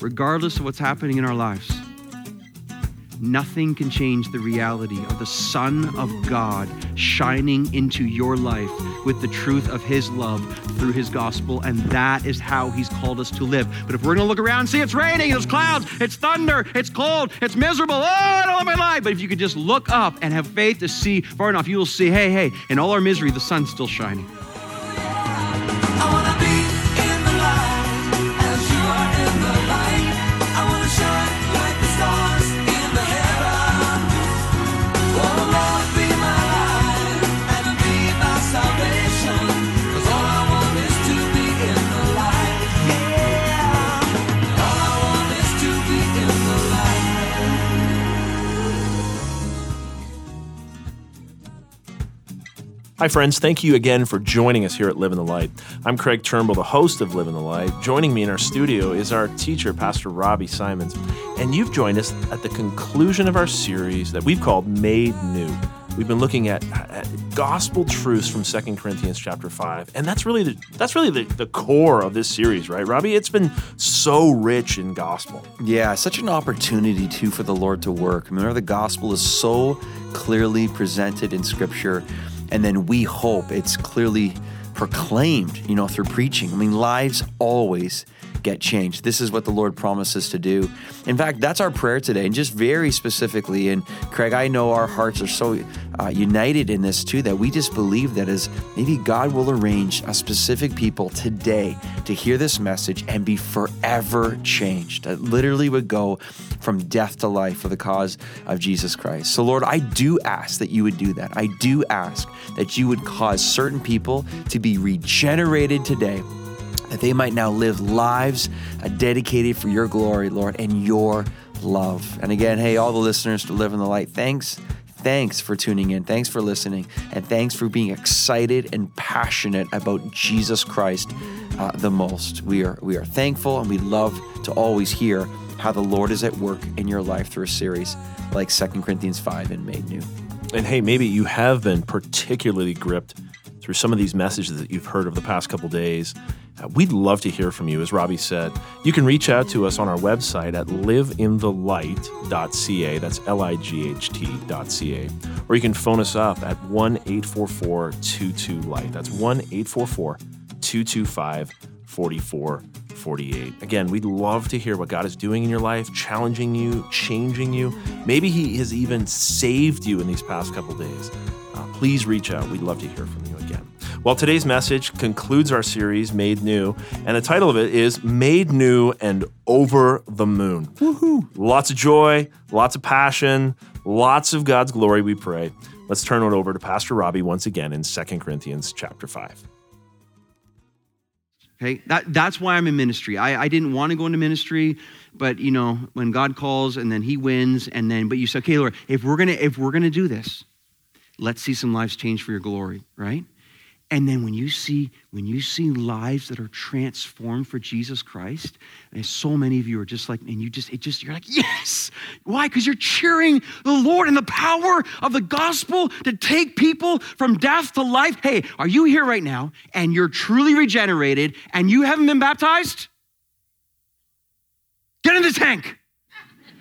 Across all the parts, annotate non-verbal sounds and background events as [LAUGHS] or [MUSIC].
regardless of what's happening in our lives, nothing can change the reality of the Son of God shining into your life with the truth of His love through His gospel. And that is how He's called us to live. But if we're going to look around and see it's raining, it's clouds, it's thunder, it's cold, it's miserable, oh, I don't love my life. But if you could just look up and have faith to see far enough, you will see, hey, hey, in all our misery, the sun's still shining. Hi, friends. Thank you again for joining us here at Live in the Light. I'm Craig Turnbull, the host of Live in the Light. Joining me in our studio is our teacher, Pastor Robbie Simons. And you've joined us at the conclusion of our series that we've called Made New. We've been looking at, at gospel truths from 2 Corinthians chapter 5. And that's really the that's really the, the core of this series, right, Robbie? It's been so rich in gospel. Yeah, such an opportunity too for the Lord to work. Mean, the gospel is so clearly presented in scripture and then we hope it's clearly proclaimed, you know, through preaching. I mean, lives always get changed. This is what the Lord promises to do. In fact, that's our prayer today, and just very specifically. And Craig, I know our hearts are so uh, united in this too that we just believe that as maybe God will arrange a specific people today to hear this message and be forever changed. That literally would go from death to life for the cause of Jesus Christ. So, Lord, I do ask that you would do that. I do ask that you would cause certain people to be regenerated today that they might now live lives uh, dedicated for your glory, Lord, and your love. And again, hey, all the listeners to live in the light, thanks. Thanks for tuning in. Thanks for listening. And thanks for being excited and passionate about Jesus Christ uh, the most. We are, we are thankful and we love to always hear how the Lord is at work in your life through a series like 2 Corinthians 5 and Made New. And hey, maybe you have been particularly gripped through some of these messages that you've heard over the past couple days uh, we'd love to hear from you, as Robbie said. You can reach out to us on our website at liveinthelight.ca. That's L I G H T.ca. Or you can phone us up at 1 844 22 Light. That's 1 844 225 4448. Again, we'd love to hear what God is doing in your life, challenging you, changing you. Maybe He has even saved you in these past couple days. Uh, please reach out. We'd love to hear from you. Well, today's message concludes our series, Made New, and the title of it is Made New and Over the Moon. Woohoo! Lots of joy, lots of passion, lots of God's glory, we pray. Let's turn it over to Pastor Robbie once again in 2 Corinthians chapter 5. Okay, that, that's why I'm in ministry. I, I didn't want to go into ministry, but you know, when God calls and then He wins, and then but you say, okay, Lord, if we're gonna if we're gonna do this, let's see some lives change for Your glory, right? And then when you see when you see lives that are transformed for Jesus Christ, and so many of you are just like, and you just it just you're like, yes. Why? Because you're cheering the Lord and the power of the gospel to take people from death to life. Hey, are you here right now and you're truly regenerated and you haven't been baptized? Get in the tank.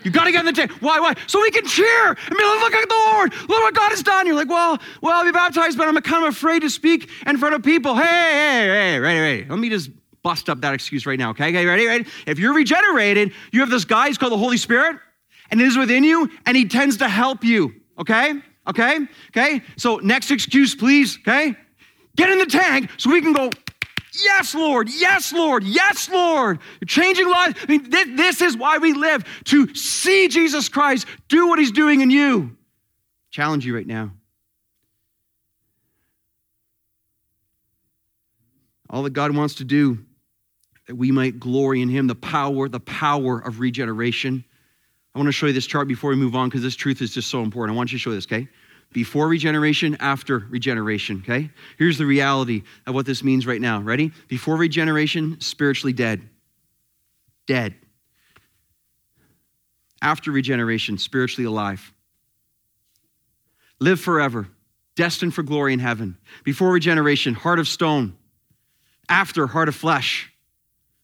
You got to get in the tank. Why? Why? So we can cheer be like, look at the Lord. Look what God has done. You're like, well, well, I'll be baptized, but I'm kind of afraid to speak in front of people. Hey, hey, hey, ready, ready. Let me just bust up that excuse right now, okay? Okay, ready, ready? If you're regenerated, you have this guy, he's called the Holy Spirit, and it is within you, and he tends to help you, okay? Okay? Okay? So next excuse, please, okay? Get in the tank so we can go Yes, Lord. Yes, Lord. Yes, Lord. You're changing lives. I mean, this, this is why we live to see Jesus Christ do what he's doing in you. Challenge you right now. All that God wants to do that we might glory in him, the power, the power of regeneration. I want to show you this chart before we move on because this truth is just so important. I want you to show this, okay? Before regeneration, after regeneration, okay? Here's the reality of what this means right now. Ready? Before regeneration, spiritually dead. Dead. After regeneration, spiritually alive. Live forever, destined for glory in heaven. Before regeneration, heart of stone. After, heart of flesh.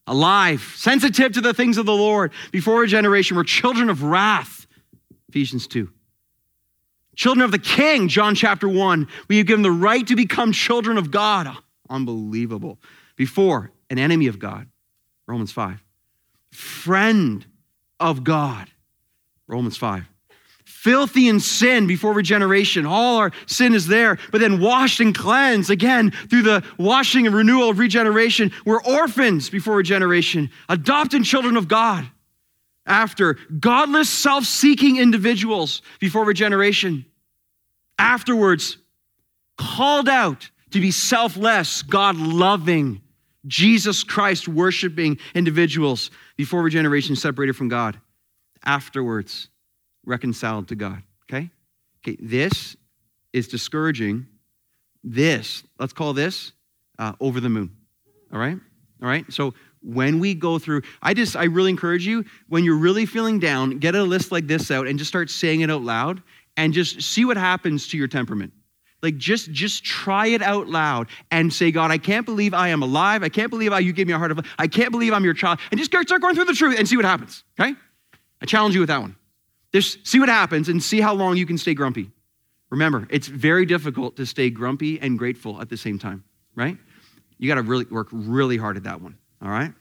alive, sensitive to the things of the Lord. Before regeneration, we're children of wrath. Ephesians 2. Children of the King, John chapter 1. We have given the right to become children of God. Unbelievable. Before, an enemy of God, Romans 5. Friend of God, Romans 5 filthy in sin before regeneration. All our sin is there, but then washed and cleansed again through the washing and renewal of regeneration. We're orphans before regeneration, adopted children of God. After godless, self seeking individuals before regeneration. Afterwards, called out to be selfless, God loving, Jesus Christ worshiping individuals before regeneration separated from God. Afterwards, reconciled to God. Okay? Okay, this is discouraging. This, let's call this uh, over the moon. All right? All right? So when we go through, I just, I really encourage you, when you're really feeling down, get a list like this out and just start saying it out loud and just see what happens to your temperament. Like just just try it out loud and say, God, I can't believe I am alive. I can't believe I, you gave me a heart of I can't believe I'm your child. And just start going through the truth and see what happens. Okay? I challenge you with that one. Just see what happens and see how long you can stay grumpy. Remember, it's very difficult to stay grumpy and grateful at the same time, right? You got to really work really hard at that one, all right?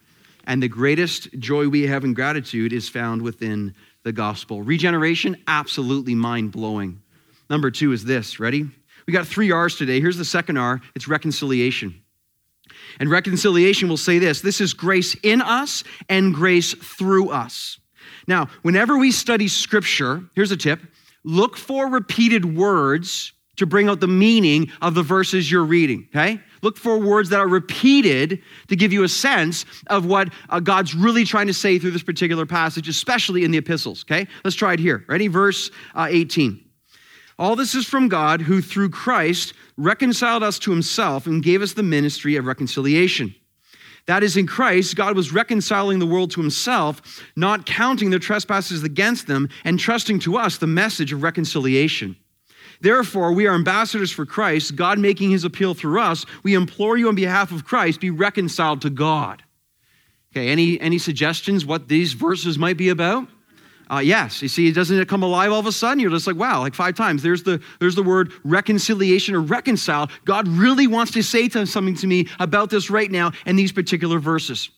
And the greatest joy we have in gratitude is found within the gospel. Regeneration, absolutely mind blowing. Number two is this ready? We got three R's today. Here's the second R it's reconciliation. And reconciliation will say this this is grace in us and grace through us. Now, whenever we study scripture, here's a tip look for repeated words to bring out the meaning of the verses you're reading, okay? Look for words that are repeated to give you a sense of what uh, God's really trying to say through this particular passage, especially in the epistles, okay? Let's try it here. Ready? Verse uh, 18. All this is from God, who through Christ reconciled us to himself and gave us the ministry of reconciliation. That is, in Christ, God was reconciling the world to himself, not counting their trespasses against them, and trusting to us the message of reconciliation. Therefore, we are ambassadors for Christ, God making his appeal through us. We implore you on behalf of Christ, be reconciled to God. Okay, any, any suggestions what these verses might be about? Uh, yes, you see, doesn't it come alive all of a sudden. You're just like, wow, like five times. There's the there's the word reconciliation or reconcile. God really wants to say to something to me about this right now in these particular verses.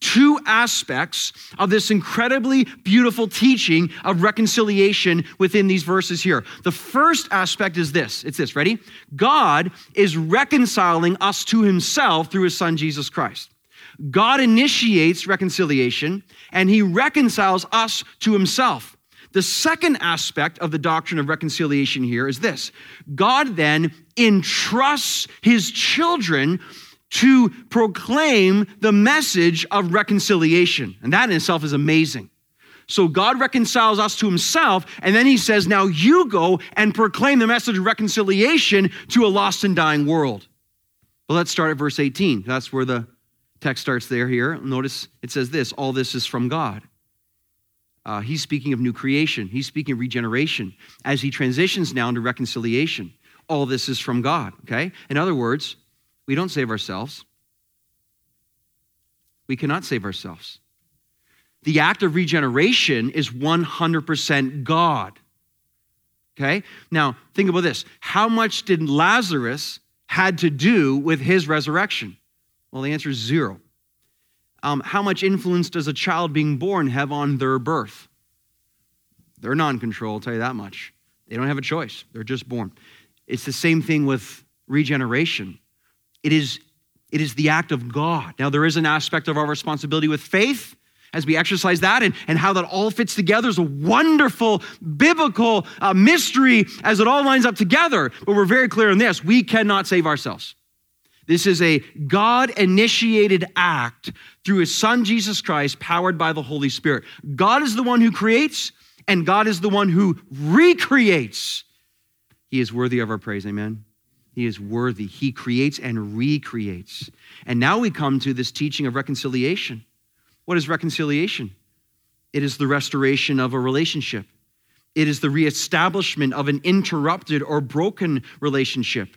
Two aspects of this incredibly beautiful teaching of reconciliation within these verses here. The first aspect is this it's this, ready? God is reconciling us to himself through his son Jesus Christ. God initiates reconciliation and he reconciles us to himself. The second aspect of the doctrine of reconciliation here is this God then entrusts his children to proclaim the message of reconciliation. And that in itself is amazing. So God reconciles us to himself, and then he says, Now you go and proclaim the message of reconciliation to a lost and dying world. Well, let's start at verse 18. That's where the Text starts there here. Notice it says this all this is from God. Uh, he's speaking of new creation, he's speaking of regeneration as he transitions now into reconciliation. All this is from God, okay? In other words, we don't save ourselves. We cannot save ourselves. The act of regeneration is 100% God. Okay? Now, think about this. How much did Lazarus had to do with his resurrection? Well, the answer is zero. Um, how much influence does a child being born have on their birth? They're non control, I'll tell you that much. They don't have a choice, they're just born. It's the same thing with regeneration. It is, it is the act of God. Now, there is an aspect of our responsibility with faith as we exercise that and, and how that all fits together is a wonderful biblical uh, mystery as it all lines up together. But we're very clear on this we cannot save ourselves. This is a God initiated act through his son Jesus Christ, powered by the Holy Spirit. God is the one who creates, and God is the one who recreates. He is worthy of our praise. Amen. He is worthy. He creates and recreates. And now we come to this teaching of reconciliation. What is reconciliation? It is the restoration of a relationship. It is the reestablishment of an interrupted or broken relationship.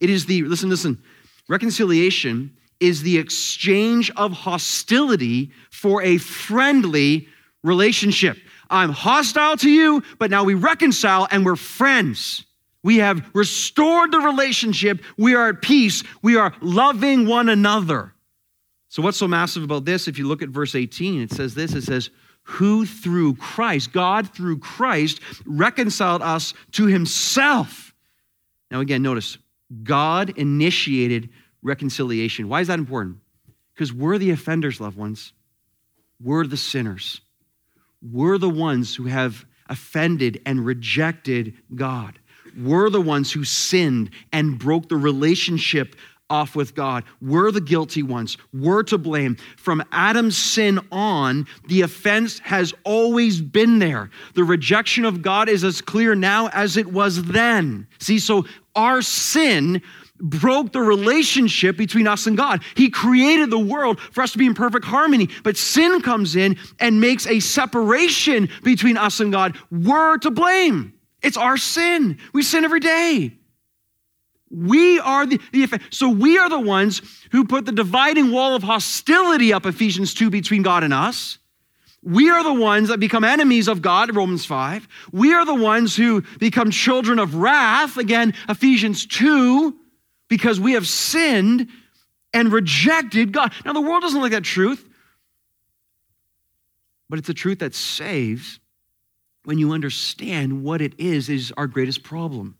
It is the, listen, listen, Reconciliation is the exchange of hostility for a friendly relationship. I'm hostile to you, but now we reconcile and we're friends. We have restored the relationship. We are at peace. We are loving one another. So, what's so massive about this? If you look at verse 18, it says this it says, Who through Christ, God through Christ, reconciled us to himself. Now, again, notice God initiated reconciliation. Why is that important? Because we're the offenders, loved ones. We're the sinners. We're the ones who have offended and rejected God. We're the ones who sinned and broke the relationship off with God. We're the guilty ones. We're to blame. From Adam's sin on, the offense has always been there. The rejection of God is as clear now as it was then. See, so our sin broke the relationship between us and God. He created the world for us to be in perfect harmony, but sin comes in and makes a separation between us and God. We're to blame. It's our sin. We sin every day. We are the, the so we are the ones who put the dividing wall of hostility up Ephesians 2 between God and us. We are the ones that become enemies of God, Romans 5. We are the ones who become children of wrath, again, Ephesians 2 because we have sinned and rejected God. Now, the world doesn't like that truth, but it's a truth that saves when you understand what it is, is our greatest problem.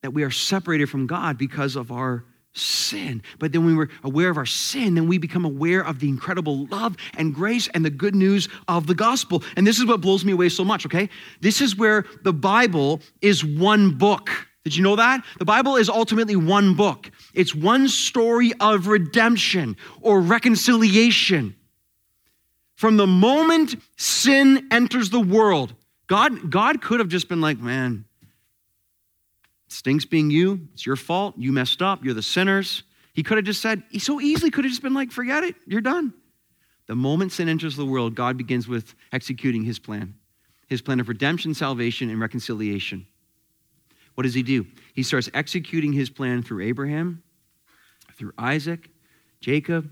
That we are separated from God because of our sin. But then when we're aware of our sin, then we become aware of the incredible love and grace and the good news of the gospel. And this is what blows me away so much, okay? This is where the Bible is one book. Did you know that? The Bible is ultimately one book. It's one story of redemption or reconciliation. From the moment sin enters the world, God, God could have just been like, man, stinks being you. It's your fault. You messed up. You're the sinners. He could have just said, he so easily could have just been like, forget it. You're done. The moment sin enters the world, God begins with executing his plan his plan of redemption, salvation, and reconciliation. What does he do? He starts executing his plan through Abraham, through Isaac, Jacob.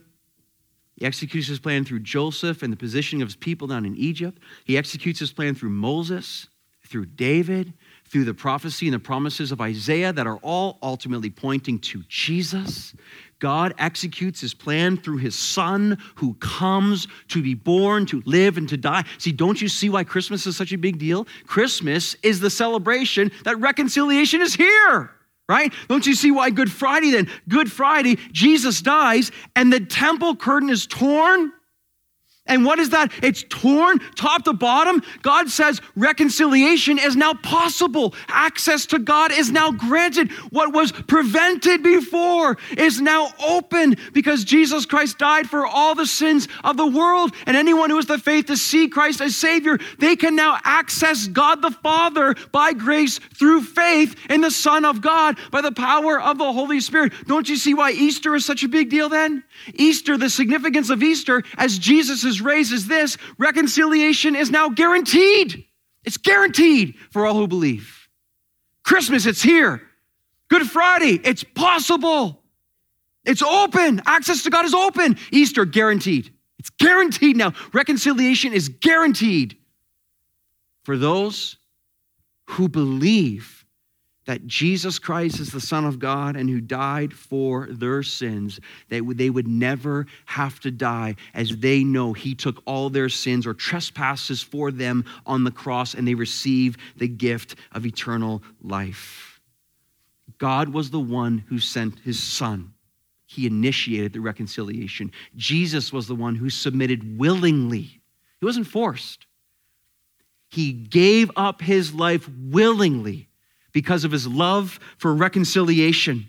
He executes his plan through Joseph and the positioning of his people down in Egypt. He executes his plan through Moses, through David, through the prophecy and the promises of Isaiah that are all ultimately pointing to Jesus. God executes his plan through his son who comes to be born, to live, and to die. See, don't you see why Christmas is such a big deal? Christmas is the celebration that reconciliation is here. Right? Don't you see why Good Friday then? Good Friday, Jesus dies and the temple curtain is torn and what is that? It's torn top to bottom. God says reconciliation is now possible. Access to God is now granted. What was prevented before is now open because Jesus Christ died for all the sins of the world. And anyone who has the faith to see Christ as Savior, they can now access God the Father by grace through faith in the Son of God by the power of the Holy Spirit. Don't you see why Easter is such a big deal then? Easter, the significance of Easter as Jesus is raised this reconciliation is now guaranteed. It's guaranteed for all who believe. Christmas, it's here. Good Friday, it's possible. It's open. Access to God is open. Easter, guaranteed. It's guaranteed now. Reconciliation is guaranteed for those who believe that Jesus Christ is the Son of God and who died for their sins, would, they would never have to die as they know He took all their sins or trespasses for them on the cross and they receive the gift of eternal life. God was the one who sent His Son. He initiated the reconciliation. Jesus was the one who submitted willingly, He wasn't forced. He gave up His life willingly because of his love for reconciliation,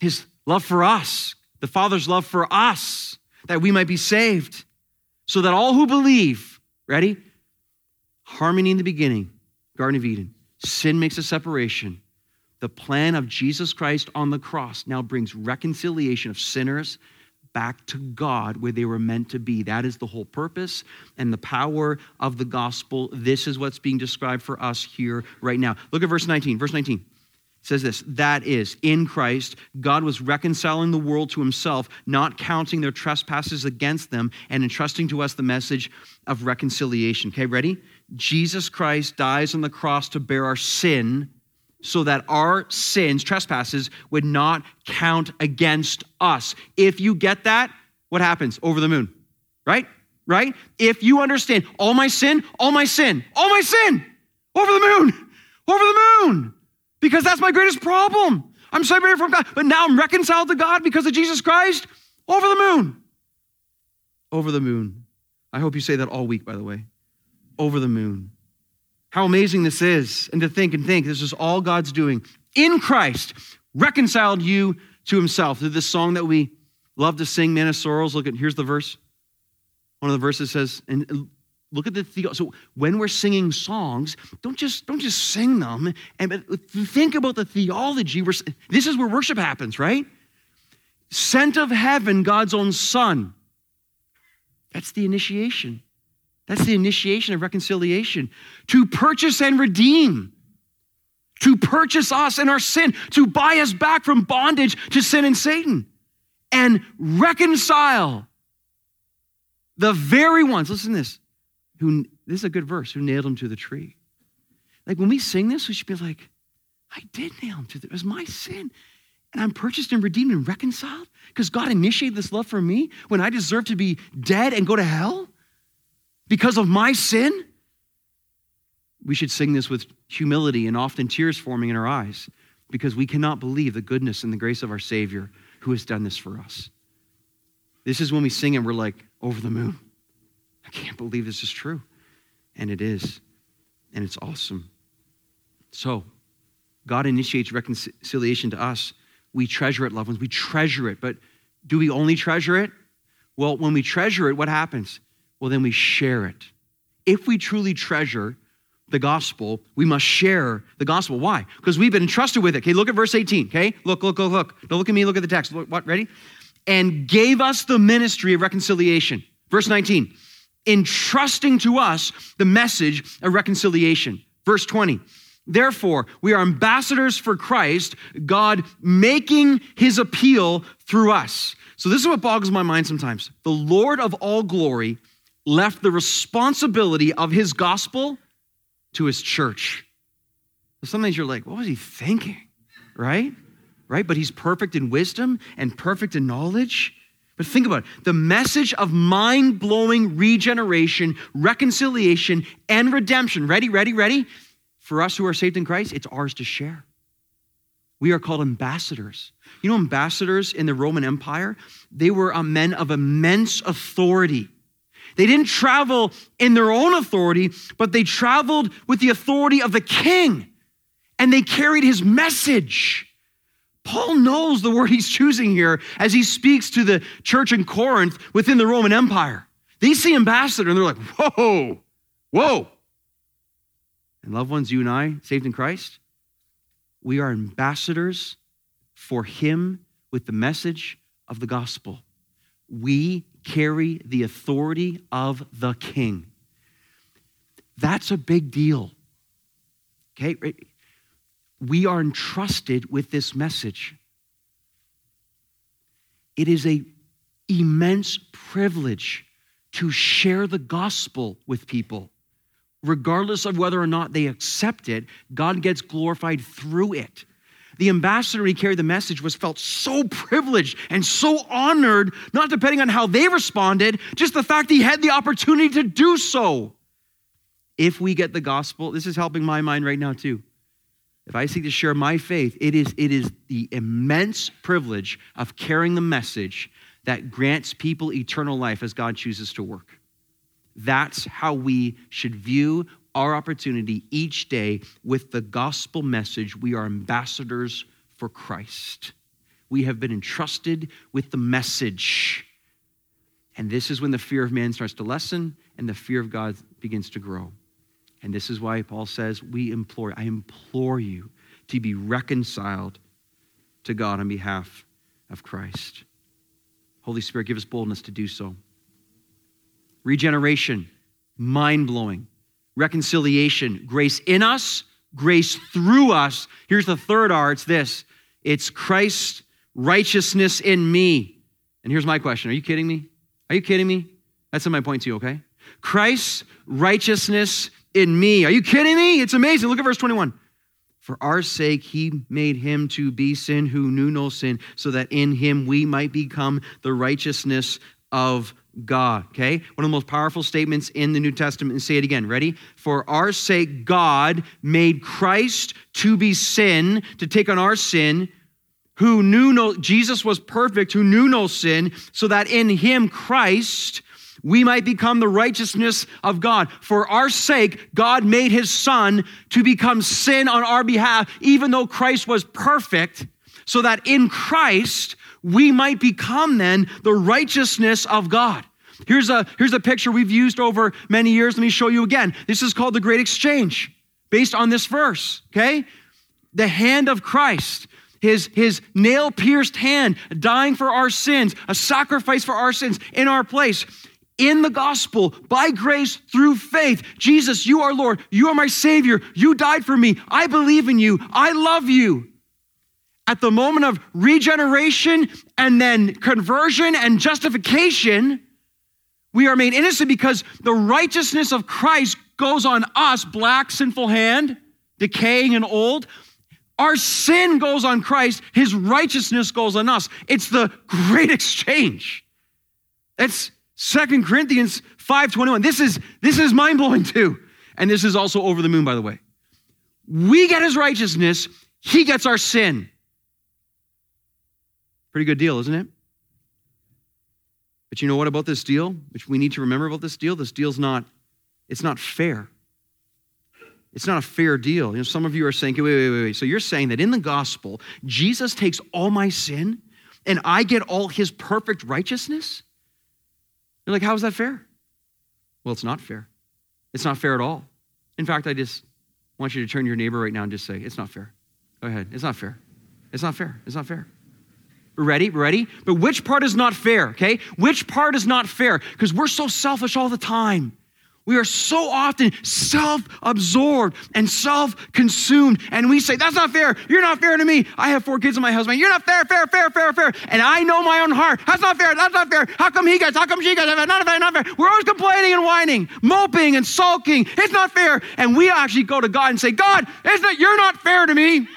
his love for us, the Father's love for us, that we might be saved, so that all who believe, ready? Harmony in the beginning, Garden of Eden. Sin makes a separation. The plan of Jesus Christ on the cross now brings reconciliation of sinners back to God where they were meant to be. That is the whole purpose and the power of the gospel. This is what's being described for us here right now. Look at verse 19. Verse 19 says this that is, in Christ, God was reconciling the world to himself, not counting their trespasses against them, and entrusting to us the message of reconciliation. Okay, ready? Jesus Christ dies on the cross to bear our sin so that our sins, trespasses, would not count against us. If you get that, what happens? Over the moon, right? Right? If you understand all my sin, all my sin, all my sin, over the moon, over the moon because that's my greatest problem. I'm separated from God, but now I'm reconciled to God because of Jesus Christ over the moon. Over the moon. I hope you say that all week, by the way. Over the moon. How amazing this is. And to think and think, this is all God's doing in Christ, reconciled you to himself. Through this song that we love to sing, Man of Sorrows. Look at, here's the verse. One of the verses says, and Look at the theo- so when we're singing songs, don't just don't just sing them and think about the theology. we're, This is where worship happens, right? Sent of heaven, God's own Son. That's the initiation. That's the initiation of reconciliation. To purchase and redeem. To purchase us in our sin, to buy us back from bondage to sin and Satan, and reconcile the very ones. Listen to this who, this is a good verse, who nailed him to the tree. Like when we sing this, we should be like, I did nail him to the, it was my sin. And I'm purchased and redeemed and reconciled because God initiated this love for me when I deserve to be dead and go to hell because of my sin. We should sing this with humility and often tears forming in our eyes because we cannot believe the goodness and the grace of our Savior who has done this for us. This is when we sing and we're like, over the moon. I can't believe this is true. And it is. And it's awesome. So, God initiates reconciliation to us. We treasure it, loved ones. We treasure it. But do we only treasure it? Well, when we treasure it, what happens? Well, then we share it. If we truly treasure the gospel, we must share the gospel. Why? Because we've been entrusted with it. Okay, look at verse 18. Okay, look, look, look, look. Don't look at me, look at the text. Look, what, ready? And gave us the ministry of reconciliation. Verse 19 entrusting to us the message of reconciliation. Verse 20. Therefore, we are ambassadors for Christ, God making his appeal through us. So, this is what boggles my mind sometimes. The Lord of all glory left the responsibility of his gospel to his church. Sometimes you're like, what was he thinking? Right? Right? But he's perfect in wisdom and perfect in knowledge. But think about it the message of mind blowing regeneration, reconciliation, and redemption. Ready, ready, ready? For us who are saved in Christ, it's ours to share. We are called ambassadors. You know, ambassadors in the Roman Empire, they were uh, men of immense authority. They didn't travel in their own authority, but they traveled with the authority of the king, and they carried his message. Paul knows the word he's choosing here as he speaks to the church in Corinth within the Roman Empire. They see ambassador and they're like, whoa, whoa. And loved ones, you and I, saved in Christ, we are ambassadors for him with the message of the gospel. We carry the authority of the king. That's a big deal. Okay? we are entrusted with this message. It is a immense privilege to share the gospel with people. Regardless of whether or not they accept it, God gets glorified through it. The ambassador he carried the message was felt so privileged and so honored, not depending on how they responded, just the fact he had the opportunity to do so. If we get the gospel, this is helping my mind right now too if I seek to share my faith, it is, it is the immense privilege of carrying the message that grants people eternal life as God chooses to work. That's how we should view our opportunity each day with the gospel message. We are ambassadors for Christ. We have been entrusted with the message. And this is when the fear of man starts to lessen and the fear of God begins to grow. And this is why Paul says, We implore, I implore you to be reconciled to God on behalf of Christ. Holy Spirit, give us boldness to do so. Regeneration, mind blowing. Reconciliation, grace in us, grace through us. Here's the third R it's this it's Christ's righteousness in me. And here's my question Are you kidding me? Are you kidding me? That's my point to you, okay? Christ's righteousness in me. Are you kidding me? It's amazing. Look at verse 21. For our sake, he made him to be sin who knew no sin, so that in him we might become the righteousness of God. Okay? One of the most powerful statements in the New Testament. And say it again. Ready? For our sake, God made Christ to be sin, to take on our sin, who knew no, Jesus was perfect, who knew no sin, so that in him, Christ, we might become the righteousness of God. For our sake, God made his son to become sin on our behalf, even though Christ was perfect, so that in Christ, we might become then the righteousness of God. Here's a, here's a picture we've used over many years. Let me show you again. This is called the Great Exchange, based on this verse, okay? The hand of Christ his, his nail pierced hand, dying for our sins, a sacrifice for our sins in our place. In the gospel, by grace, through faith, Jesus, you are Lord. You are my Savior. You died for me. I believe in you. I love you. At the moment of regeneration and then conversion and justification, we are made innocent because the righteousness of Christ goes on us, black, sinful hand, decaying and old. Our sin goes on Christ, his righteousness goes on us. It's the great [LAUGHS] exchange. That's Second Corinthians 5:21. This is this is mind-blowing too. And this is also over the moon by the way. We get his righteousness, he gets our sin. Pretty good deal, isn't it? But you know what about this deal? Which we need to remember about this deal? This deal's not it's not fair. It's not a fair deal. You know, some of you are saying, wait, wait, wait, wait. So you're saying that in the gospel, Jesus takes all my sin and I get all his perfect righteousness? You're like, how is that fair? Well, it's not fair. It's not fair at all. In fact, I just want you to turn to your neighbor right now and just say, it's not fair. Go ahead. It's not fair. It's not fair. It's not fair. Ready? Ready? But which part is not fair, okay? Which part is not fair? Because we're so selfish all the time. We are so often self absorbed and self consumed. And we say, That's not fair. You're not fair to me. I have four kids and my husband. You're not fair, fair, fair, fair, fair. And I know my own heart. That's not fair. That's not fair. How come he gets? How come she gets? Not fair, not fair. We're always complaining and whining, moping and sulking. It's not fair. And we actually go to God and say, God, it's not, you're not fair to me.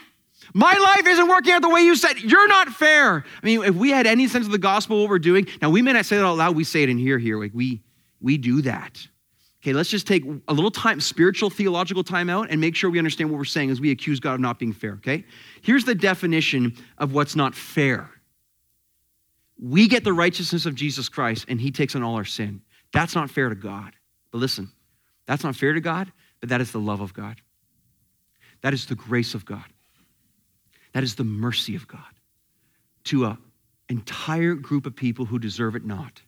My life isn't working out the way you said. You're not fair. I mean, if we had any sense of the gospel, what we're doing, now we may not say that out loud, we say it in here, here. Like we we do that. Okay, let's just take a little time, spiritual, theological time out, and make sure we understand what we're saying as we accuse God of not being fair, okay? Here's the definition of what's not fair we get the righteousness of Jesus Christ, and he takes on all our sin. That's not fair to God. But listen, that's not fair to God, but that is the love of God. That is the grace of God. That is the mercy of God to an entire group of people who deserve it not.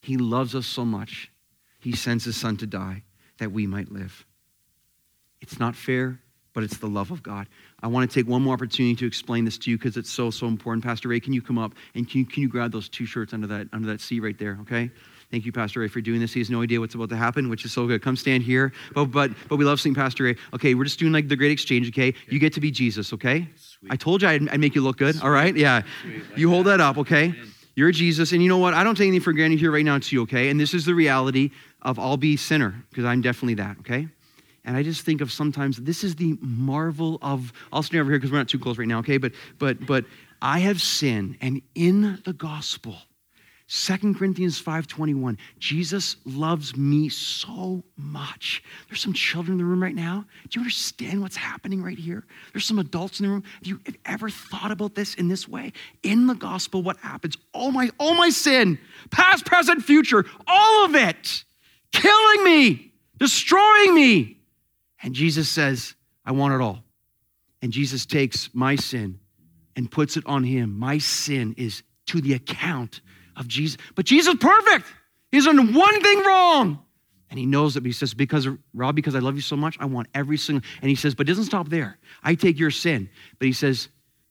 He loves us so much he sends his son to die that we might live. It's not fair, but it's the love of God. I want to take one more opportunity to explain this to you because it's so, so important. Pastor Ray, can you come up and can you, can you grab those two shirts under that, under that seat right there, okay? Thank you, Pastor Ray, for doing this. He has no idea what's about to happen, which is so good. Come stand here. But, but, but we love seeing Pastor Ray. Okay, we're just doing like the great exchange, okay? You get to be Jesus, okay? Sweet. I told you I'd, I'd, make you look good, Sweet. all right? Yeah. You hold that up, okay? You're Jesus. And you know what? I don't take anything for granted here right now to you, okay? And this is the reality of I'll be sinner, because I'm definitely that, okay? And I just think of sometimes this is the marvel of I'll stand over here because we're not too close right now, okay? But but but I have sinned, and in the gospel, 2 Corinthians 5:21, Jesus loves me so much. There's some children in the room right now. Do you understand what's happening right here? There's some adults in the room. Have you ever thought about this in this way? In the gospel, what happens? All my, all my sin, past, present, future, all of it killing me, destroying me. And Jesus says, I want it all. And Jesus takes my sin and puts it on him. My sin is to the account of Jesus. But Jesus perfect. He's done one thing wrong. And he knows that, he says, because, Rob, because I love you so much, I want every single, and he says, but it doesn't stop there. I take your sin. But he says,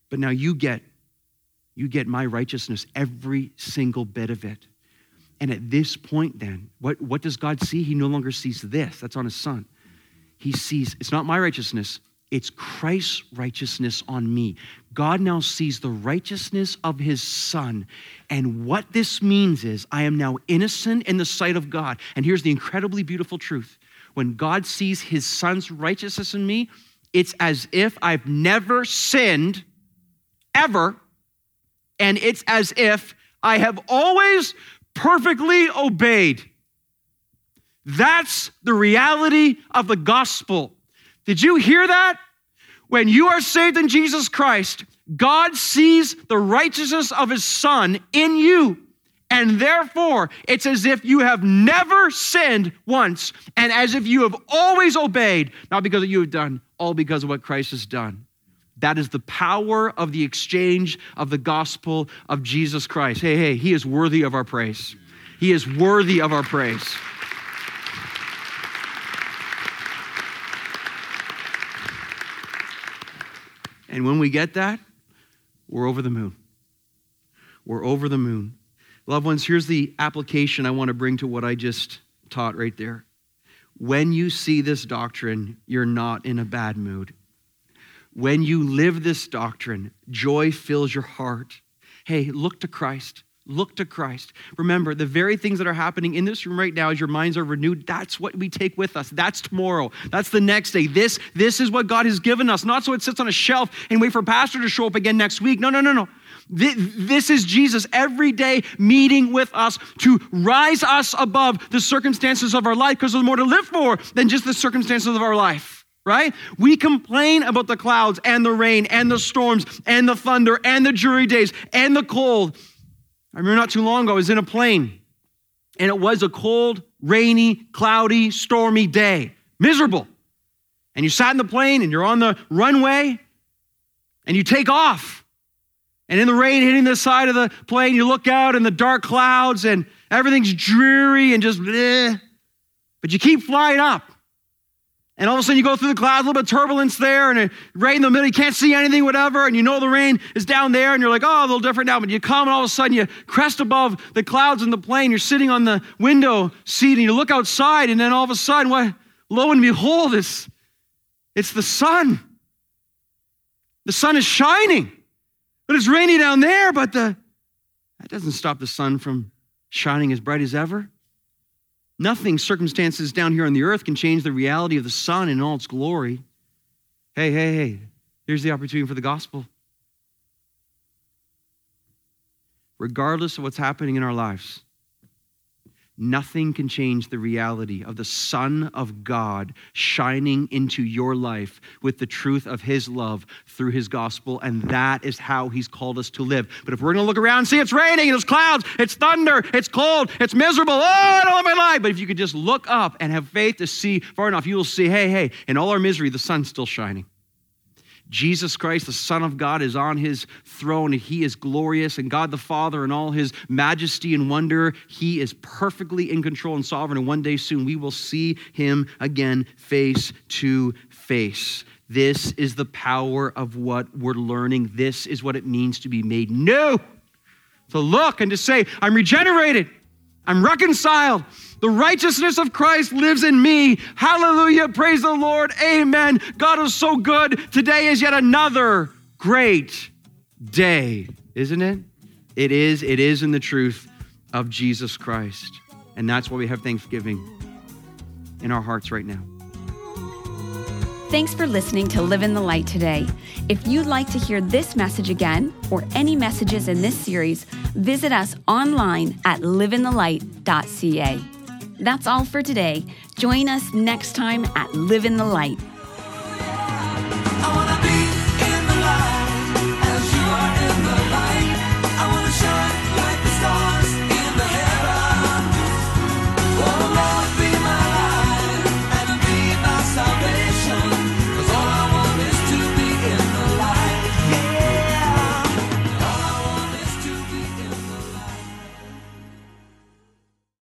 but now you get, you get my righteousness, every single bit of it. And at this point, then, what, what does God see? He no longer sees this. That's on his son. he sees it's not my righteousness, it's Christ's righteousness on me. God now sees the righteousness of his son. And what this means is I am now innocent in the sight of God. And here's the incredibly beautiful truth when God sees his son's righteousness in me, it's as if I've never sinned ever. And it's as if I have always perfectly obeyed. That's the reality of the gospel. Did you hear that? When you are saved in Jesus Christ, God sees the righteousness of his son in you. And therefore, it's as if you have never sinned once and as if you have always obeyed, not because of you have done, all because of what Christ has done. That is the power of the exchange of the gospel of Jesus Christ. Hey, hey, he is worthy of our praise. He is worthy of our praise. And when we get that, we're over the moon. We're over the moon. Loved ones, here's the application I want to bring to what I just taught right there. When you see this doctrine, you're not in a bad mood. When you live this doctrine, joy fills your heart. Hey, look to Christ. Look to Christ. Remember, the very things that are happening in this room right now as your minds are renewed, that's what we take with us. That's tomorrow. That's the next day. This, this is what God has given us, not so it sits on a shelf and wait for pastor to show up again next week. No, no, no, no. This is Jesus every day meeting with us to rise us above the circumstances of our life because there's more to live for than just the circumstances of our life, right? We complain about the clouds and the rain and the storms and the thunder and the jury days and the cold. I remember not too long ago, I was in a plane and it was a cold, rainy, cloudy, stormy day. Miserable. And you sat in the plane and you're on the runway and you take off. And in the rain hitting the side of the plane, you look out in the dark clouds and everything's dreary and just bleh. But you keep flying up. And all of a sudden you go through the clouds, a little bit of turbulence there, and right in the middle, you can't see anything, whatever, and you know the rain is down there, and you're like, oh, a little different now. But you come, and all of a sudden you crest above the clouds in the plane. You're sitting on the window seat, and you look outside, and then all of a sudden, what? Lo and behold, it's, it's the sun. The sun is shining. But it's rainy down there, but the, that doesn't stop the sun from shining as bright as ever. Nothing, circumstances down here on the earth can change the reality of the sun in all its glory. Hey, hey, hey, here's the opportunity for the gospel. Regardless of what's happening in our lives, Nothing can change the reality of the Son of God shining into your life with the truth of His love through His gospel, and that is how He's called us to live. But if we're going to look around and see it's raining, it's clouds, it's thunder, it's cold, it's miserable, oh, I don't love my life. But if you could just look up and have faith to see far enough, you will see, hey, hey, in all our misery, the sun's still shining. Jesus Christ, the Son of God, is on his throne and he is glorious, and God the Father, in all his majesty and wonder, he is perfectly in control and sovereign. And one day soon we will see him again face to face. This is the power of what we're learning. This is what it means to be made new. To look and to say, I'm regenerated, I'm reconciled. The righteousness of Christ lives in me. Hallelujah. Praise the Lord. Amen. God is so good. Today is yet another great day, isn't it? It is. It is in the truth of Jesus Christ. And that's why we have Thanksgiving in our hearts right now. Thanks for listening to Live in the Light today. If you'd like to hear this message again or any messages in this series, visit us online at liveinthelight.ca. That's all for today. Join us next time at Live in the Light.